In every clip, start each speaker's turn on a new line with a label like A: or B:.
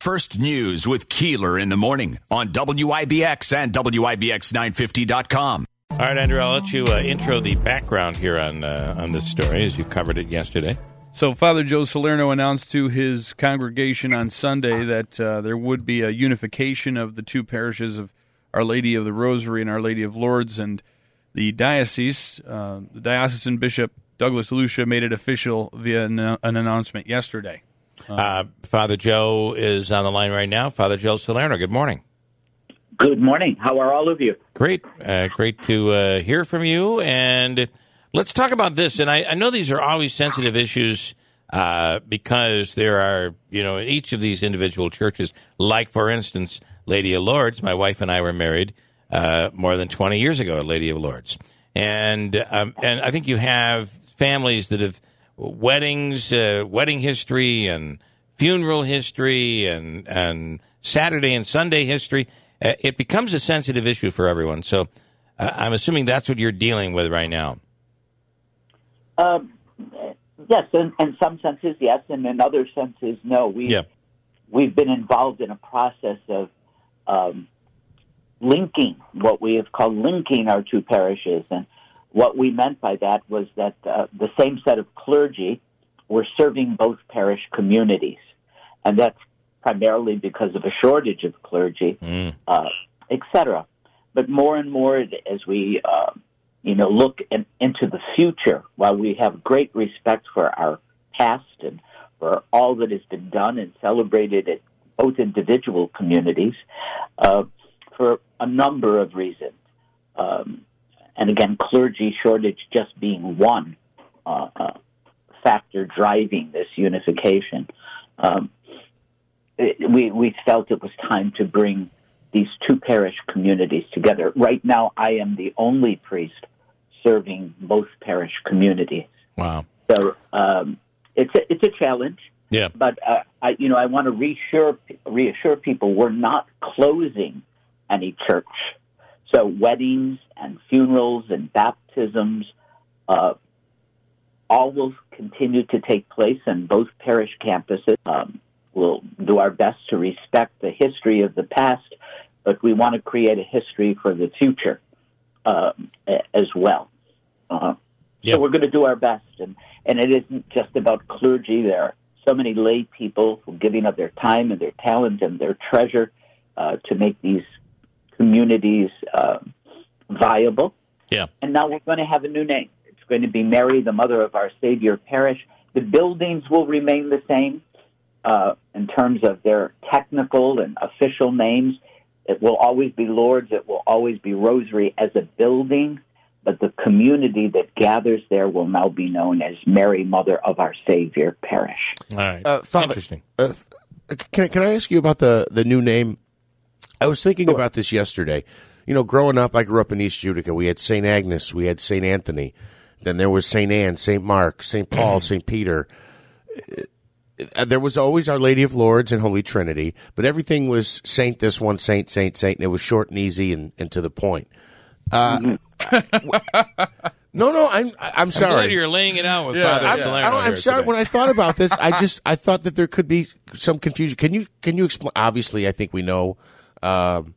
A: First News with Keeler in the morning on WIBX and WIBX950.com.
B: All right, Andrew, I'll let you uh, intro the background here on uh, on this story as you covered it yesterday.
C: So, Father Joe Salerno announced to his congregation on Sunday that uh, there would be a unification of the two parishes of Our Lady of the Rosary and Our Lady of Lourdes, and the diocese, uh, the diocesan bishop Douglas Lucia, made it official via an, an announcement yesterday.
B: Uh, Father Joe is on the line right now. Father Joe Salerno, good morning.
D: Good morning. How are all of you?
B: Great, uh, great to uh, hear from you. And let's talk about this. And I, I know these are always sensitive issues uh, because there are, you know, in each of these individual churches, like for instance, Lady of Lourdes, My wife and I were married uh, more than twenty years ago at Lady of Lourdes. and um, and I think you have families that have weddings, uh, wedding history, and funeral history, and and Saturday and Sunday history uh, it becomes a sensitive issue for everyone. So uh, I'm assuming that's what you're dealing with right now.
D: Um, yes, in, in some senses, yes, and in other senses, no. We
B: Yeah.
D: we've been involved in a process of um, linking what we have called linking our two parishes, and what we meant by that was that uh, the same set of clergy were serving both parish communities, and that's primarily because of a shortage of clergy,
B: Mm.
D: uh, et cetera. But more and more, as we uh, you know look in, into the future, while we have great respect for our past and for all that has been done and celebrated at both individual communities, uh, for a number of reasons. Um, and again, clergy shortage just being one uh, uh, factor driving this unification. Um, it, we we felt it was time to bring these two parish communities together. Right now, I am the only priest serving both parish communities,
B: Wow.
D: so um, it's a, it's a challenge.
B: Yeah.
D: But uh, I, you know, I want to reassure reassure people we're not closing any church. So weddings and funerals and baptisms, uh, all will continue to take place in both parish campuses. Um, we'll do our best to respect the history of the past, but we want to create a history for the future um, a- as well. Uh,
B: Yeah.
D: So we're going to do our best, and and it isn't just about clergy. There are so many lay people who are giving of their time and their talent and their treasure uh, to make these communities uh, viable.
B: Yeah.
D: And now we're going to have a new name. It's going to be Mary, the Mother of Our Savior Parish. The buildings will remain the same uh, in terms of their technical and official names. It will always be Lourdes. It will always be Rosary as a building, but the community that gathers there will now be known as Mary, Mother of Our Savior Parish.
B: All right.
E: Uh, Father-
B: Interesting.
E: Uh, can can I ask you about the the new name? I was thinking about this yesterday. You know, growing up, I grew up in East Utica. We had St. Agnes, we had St. Anthony, then there was St. Anne, St. Mark, St. Paul, St. Peter. Uh, There was always Our Lady of Lourdes and Holy Trinity, but everything was Saint this one, Saint, Saint, Saint, and it was short and easy and, and to the point. Uh, no, no, I'm I'm
B: I'm
E: sorry.
B: glad you're laying it out with Father
E: I'm,
B: Salerno
E: I- I'm sorry.
B: today.
E: When I thought about this, I just I thought that there could be some confusion. Can you can you explain? Obviously, I think we know um,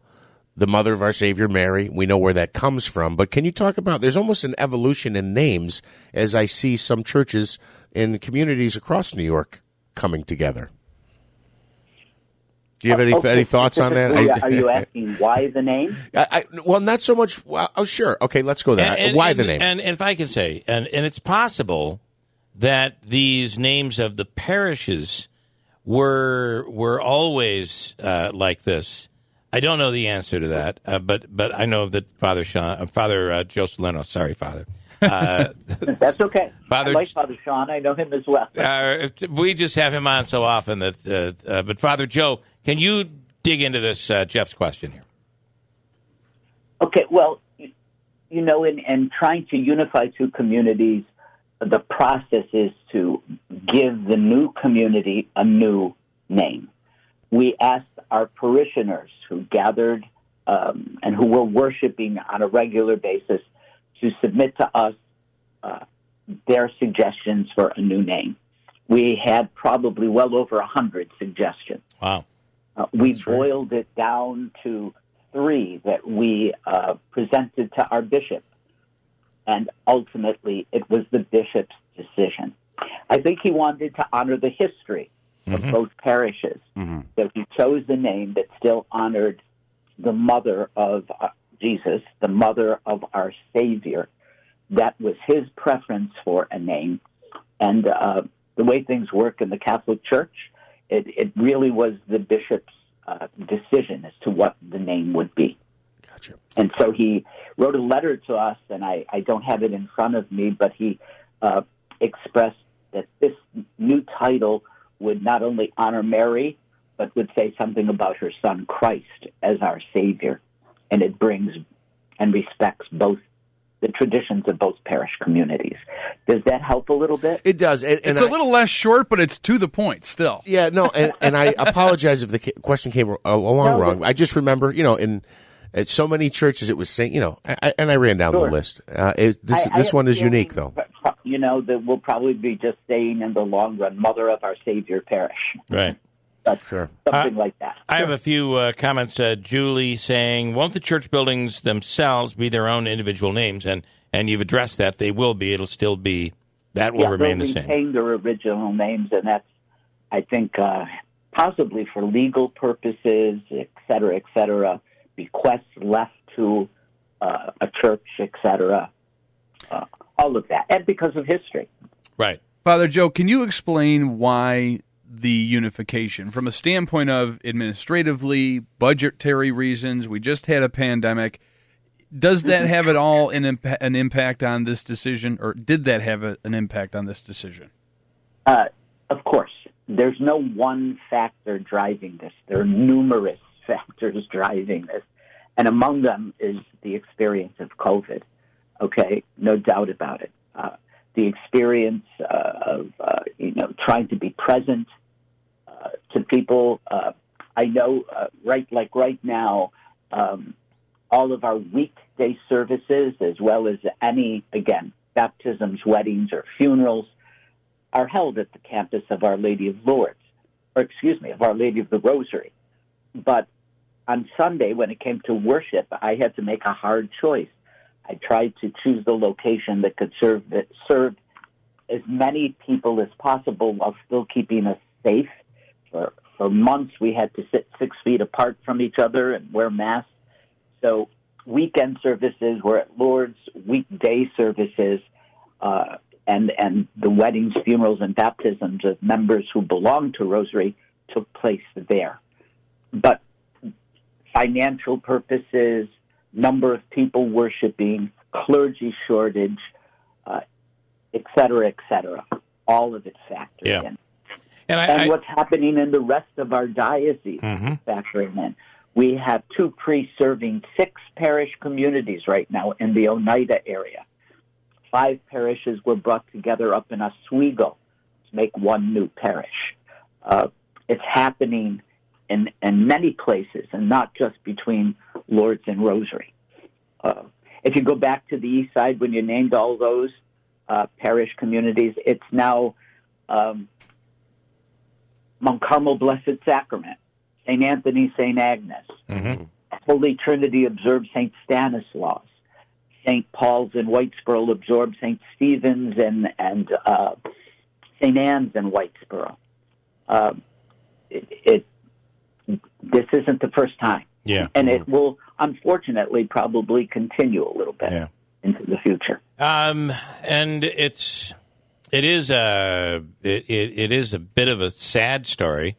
E: the Mother of Our Savior Mary. We know where that comes from. But can you talk about? There's almost an evolution in names as I see some churches in communities across New York coming together. Do you have any
D: Okay,
E: any thoughts on that?
D: Are you asking why the name?
E: I, I, well, not so much. Well, oh, sure. Okay, let's go there.
B: And- and-
E: Why
B: and-
E: the name?
B: And, and if I can say, and, and it's possible that these names of the parishes were were always uh, like this. I don't know the answer to that, uh, but but I know that Father Sean, uh, Father uh, Joe Salerno, sorry, Father. Uh,
D: That's okay.
B: Father-
D: I like Father Sean. I know him as well.
B: uh, we just have him on so often that. Uh, uh, but Father Joe, can you dig into this uh, Jeff's question here?
D: Okay, well, you, you know, in, in trying to unify two communities, the process is to give the new community a new name. We asked our parishioners who gathered um, and who were worshiping on a regular basis to submit to us uh, their suggestions for a new name. We had probably well over a hundred suggestions.
B: Wow.
D: we
E: That's right.
D: boiled it down to three that we uh, presented to our bishop, and ultimately it was the bishop's decision. I think he wanted to honor the history of both parishes, so he chose the name that still honored the mother of uh, Jesus, the mother of our Savior. That was his preference for a name, and uh, the way things work in the Catholic Church, it, it really was the bishop's uh, decision as to what the name would be.
E: Gotcha.
D: And so he wrote a letter to us, and I, I don't have it in front of me, but he uh, expressed that this new title would not only honor Mary, but would say something about her son Christ as our Savior. And it brings and respects both the traditions of both parish communities. Does that help a little bit?
E: It does. And, and
C: It's a
E: I-
C: little less short, but it's to the point still.
E: Yeah, no, and, and I apologize if the question came along
D: No,
E: wrong. I just remember, you know, in at so many churches it was saying, you know, I, I- and I ran down
D: Sure.
E: the list. Uh, it, this
D: I- I
E: this
D: have
E: one is unique, though.
D: You know, that we'll probably be just saying in the long run, Mother of our Savior Parish.
B: Right.
D: But
E: Sure.
D: something like that.
B: I have a few uh, comments. Uh, Julie saying, "Won't the church buildings themselves be their own individual names?" And and you've addressed that. They will be. It'll still be. That will
D: yeah,
B: remain
D: they'll
B: the same.
D: retain their original names, and that's, I think, uh, possibly for legal purposes, et cetera, et cetera, bequests left to uh, a church, et cetera, uh, all of that, and because of history.
B: Right.
C: Father Joe, can you explain why the unification from a standpoint of administratively, budgetary reasons? We just had a pandemic. Does that have at all an, impa- an impact on this decision, or did that have a, an impact on this decision?
D: Uh, of course, there's no one factor driving this. There are numerous factors driving this, and among them is the experience of COVID. Okay, no doubt about it. Uh, the experience uh, of uh, you know trying to be present uh, to people. Uh, I know, uh, right, like right now, um, all of our weekday services, as well as any again baptisms, weddings, or funerals are held at the campus of Our Lady of Lourdes, or excuse me, of Our Lady of the Rosary. But on Sunday, when it came to worship, I had to make a hard choice. I tried to choose the location that could serve that serve as many people as possible while still keeping us safe. For for months, we had to sit six feet apart from each other and wear masks. So weekend services were at Lourdes, weekday services, uh, and and the weddings, funerals, and baptisms of members who belonged to Rosary took place there. But financial purposes, number of people worshiping, clergy shortage, uh, et cetera, et cetera, all of it factored
B: Yeah.
D: in
B: And I,
D: and
B: I
D: what's happening in the rest of our diocese
B: Mhm.
D: factoring in. We have two priests serving six parish communities right now in the Oneida area. Five parishes were brought together up in Oswego to make one new parish. Uh, it's happening in, in many places and not just between Lourdes and Rosary. Uh, if you go back to the east side when you named all those uh, parish communities, it's now um, Mount Carmel Blessed Sacrament, St. Anthony, St. Agnes,
B: Mhm.
D: Holy Trinity observed St. Stanislaus, St. Paul's in Whitesboro absorbed St. Stephen's and, and uh, St. Anne's in Whitesboro. Um, it, it, this isn't the first time,
B: yeah.
D: and it will unfortunately probably continue a little bit
B: Yeah.
D: into the future.
B: Um, and it's it is a it, it, it is a bit of a sad story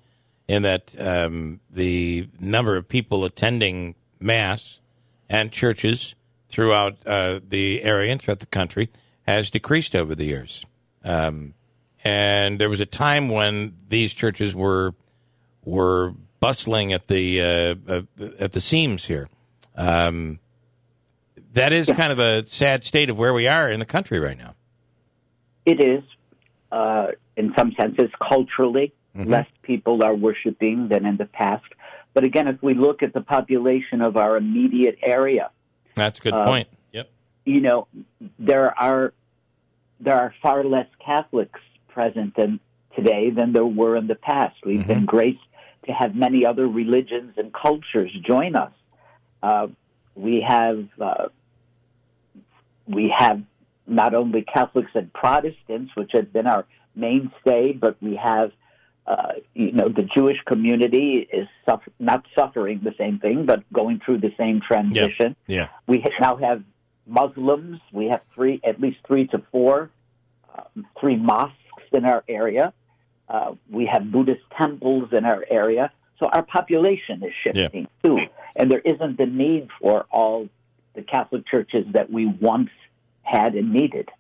B: in that um, the number of people attending mass and churches throughout uh, the area and throughout the country has decreased over the years. Um, and there was a time when these churches were were bustling at the uh, uh, at the seams here. Um, that is kind of a sad state of where we are in the country right now.
D: It is, uh, in some senses, culturally, less people are worshiping than in the past. But again, if we look at the population of our immediate area,
B: That's a good
D: Uh,
B: point. Yep.
D: you know, there are there are far less Catholics present than today than there were in the past. We've been graced to have many other religions and cultures join us. Uh, we have uh, we have not only Catholics and Protestants, which has been our mainstay, but we have uh, you know the Jewish community is suffer- not suffering the same thing, but going through the same transition.
B: Yeah.
D: We ha- now have Muslims. We have three, at least three to four, uh, three mosques in our area. Uh, we have Buddhist temples in our area. So our population is shifting too, and there isn't the need for all the Catholic churches that we once had and needed.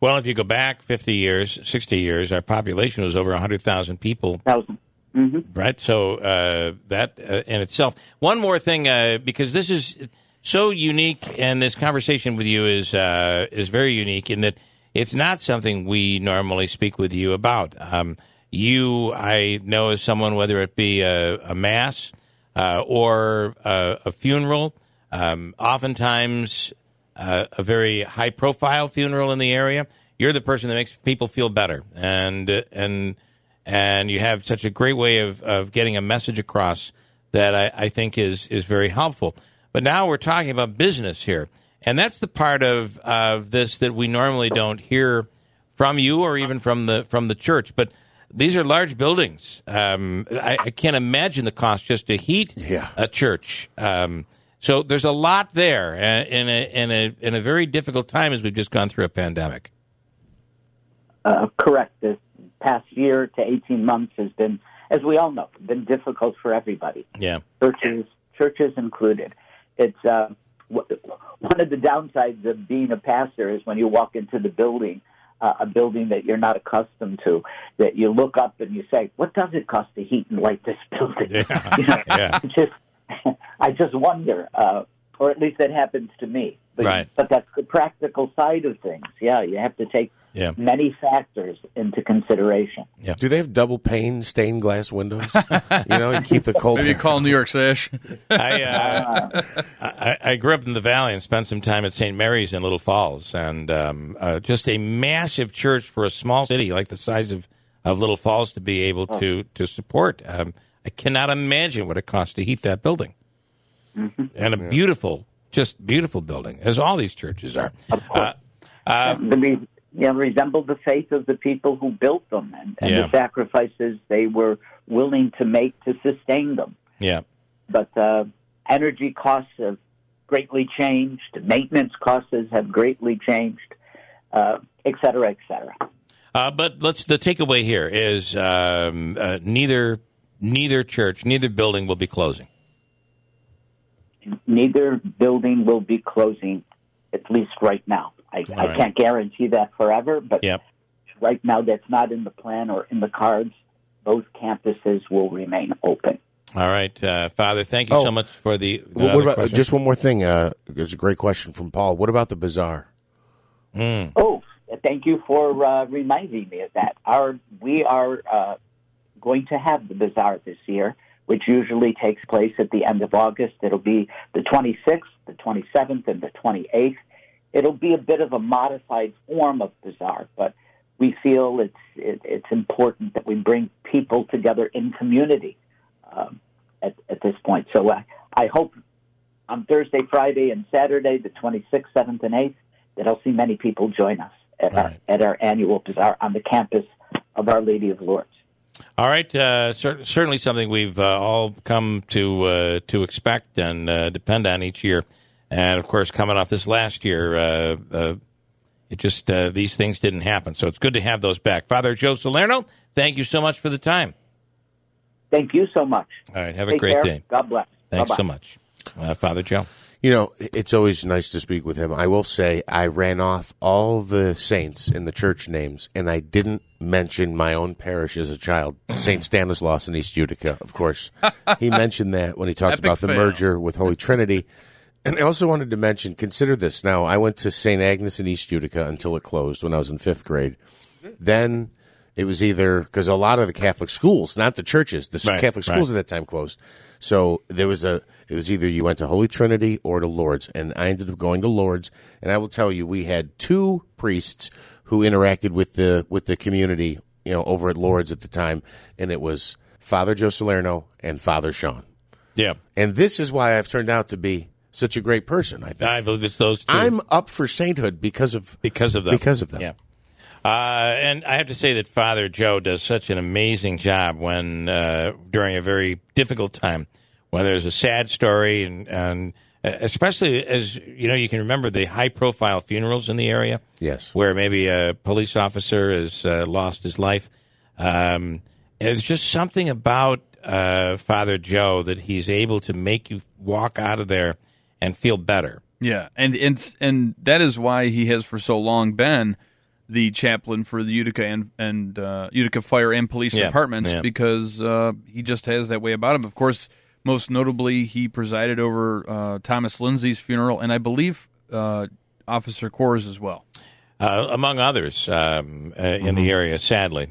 B: Well, if you go back 50 years, 60 years, our population was over 100,000 people.
D: Thousand. hmm
B: Right. So uh, that uh, in itself. One more thing, uh, because this is so unique, and this conversation with you is uh, is very unique in that it's not something we normally speak with you about. Um, you, I know, as someone, whether it be a, a mass uh, or a, a funeral, um, oftentimes uh, a very high profile funeral in the area. You're the person that makes people feel better, and and and you have such a great way of, of getting a message across that I, I think is is very helpful. But now we're talking about business here, and that's the part of of this that we normally don't hear from you or even from the from the church. But these are large buildings. Um, I, I can't imagine the cost just to heat
E: Yeah.
B: a church. Um, so there's a lot there uh, in a in a in a very difficult time as we've just gone through a pandemic.
D: Uh, correct. This past year to 18 months has been, as we all know, been difficult for everybody,
B: Yeah,
D: churches, churches included. It's uh, one of the downsides of being a pastor is when you walk into the building, uh, a building that you're not accustomed to, that you look up and you say, "What does it cost to heat and light this building?"
B: Yeah.
D: You know,
B: Yeah.
D: I just, I just wonder, uh, or at least that happens to me. But,
B: Right.
D: but that's the practical side of things. Yeah, you have to take
B: Yeah.
D: many factors into consideration.
E: Do they have double pane stained glass windows? you know, and keep the cold.
C: Maybe call New York Sash.
B: I, uh, I I grew up in the Valley and spent some time at St. Mary's in Little Falls, and um, uh, just a massive church for a small city like the size of, of Little Falls to be able to to support. Um, I cannot imagine what it costs to heat that building, and a beautiful, just beautiful building, as all these churches are. Uh, uh,
D: the re, you know, resemble the faith of the people who built them and, and
B: Yeah.
D: the sacrifices they were willing to make to sustain them.
B: yeah.
D: But uh, energy costs have greatly changed, maintenance costs have greatly changed, uh, et cetera, et cetera.
B: Uh, but let's the takeaway here is um, uh, neither neither church, neither building will be closing.
D: Neither building will be closing, at least right now. I, I
B: right.
D: can't guarantee that forever, but
B: Yep.
D: right now that's not in the plan or in the cards. Both campuses will remain open.
B: All right, uh, Father. Thank you
E: Oh.
B: so much for the. the
E: Well, what about just one more thing? Uh, there's a great question from Paul. What about the bazaar?
D: Oh, thank you for uh, reminding me of that. Our we are uh, going to have the bazaar this year, which usually takes place at the end of August. It'll be the 26th, the 27th, and the 28th. It'll be a bit of a modified form of bazaar, but we feel it's it, it's important that we bring people together in community um, at, at this point. So uh, I hope on Thursday, Friday, and Saturday, the 26th, 7th, and 8th, that I'll see many people join us at, our,
B: right.
D: at our annual bazaar on the campus of Our Lady of Lourdes.
B: All right, uh, cer- certainly something we've uh, all come to uh, to expect and uh, depend on each year. And of course, coming off this last year, uh, uh, it just uh, these things didn't happen. So it's good to have those back. Father Joe Salerno, thank you so much for the time.
D: Thank you so much.
B: All right, have a great
D: care.
B: day.
D: God bless.
B: Thanks
D: Bye-bye.
B: so much, uh, Father Joe.
E: You know, it's always nice to speak with him. I will say I ran off all the saints in the church names, and I didn't mention my own parish as a child, St. Stanislaus in East Utica, of course. he mentioned that when he talked
C: Epic
E: about the
C: fail.
E: merger with Holy Trinity. And I also wanted to mention, consider this. Now, I went to St. Agnes in East Utica until it closed when I was in fifth grade. Then it was either because a lot of the Catholic schools, not the churches, the
B: Right,
E: Catholic
B: right.
E: schools at that time closed. So there was a, it was either you went to Holy Trinity or to Lourdes, and I ended up going to Lourdes. And I will tell you, we had two priests who interacted with the with the community, you know, over at Lourdes at the time, and it was Father Joe Salerno and Father Sean.
B: Yeah,
E: And this is why I've turned out to be such a great person. I think
B: I believe it's those 2
E: I'm up for sainthood because of
B: because of them.
E: because of them.
B: Yeah. Uh, and I have to say that Father Joe does such an amazing job when uh, during a very difficult time, when there's a sad story, and, and uh, especially as you know, you can remember the high-profile funerals in the area.
E: Yes.
B: where maybe a police officer has uh, lost his life. Um, there's just something about uh, Father Joe that he's able to make you walk out of there and feel better.
C: Yeah, and and and that is why he has for so long been the chaplain for the Utica and and uh, Utica Fire and Police
B: Yeah,
C: Departments
B: yeah.
C: because uh, he just has that way about him. Of course, most notably, he presided over uh, Thomas Lindsay's funeral, and I believe uh, Officer Coors as well.
B: uh, among others um, uh, in the area. Sadly,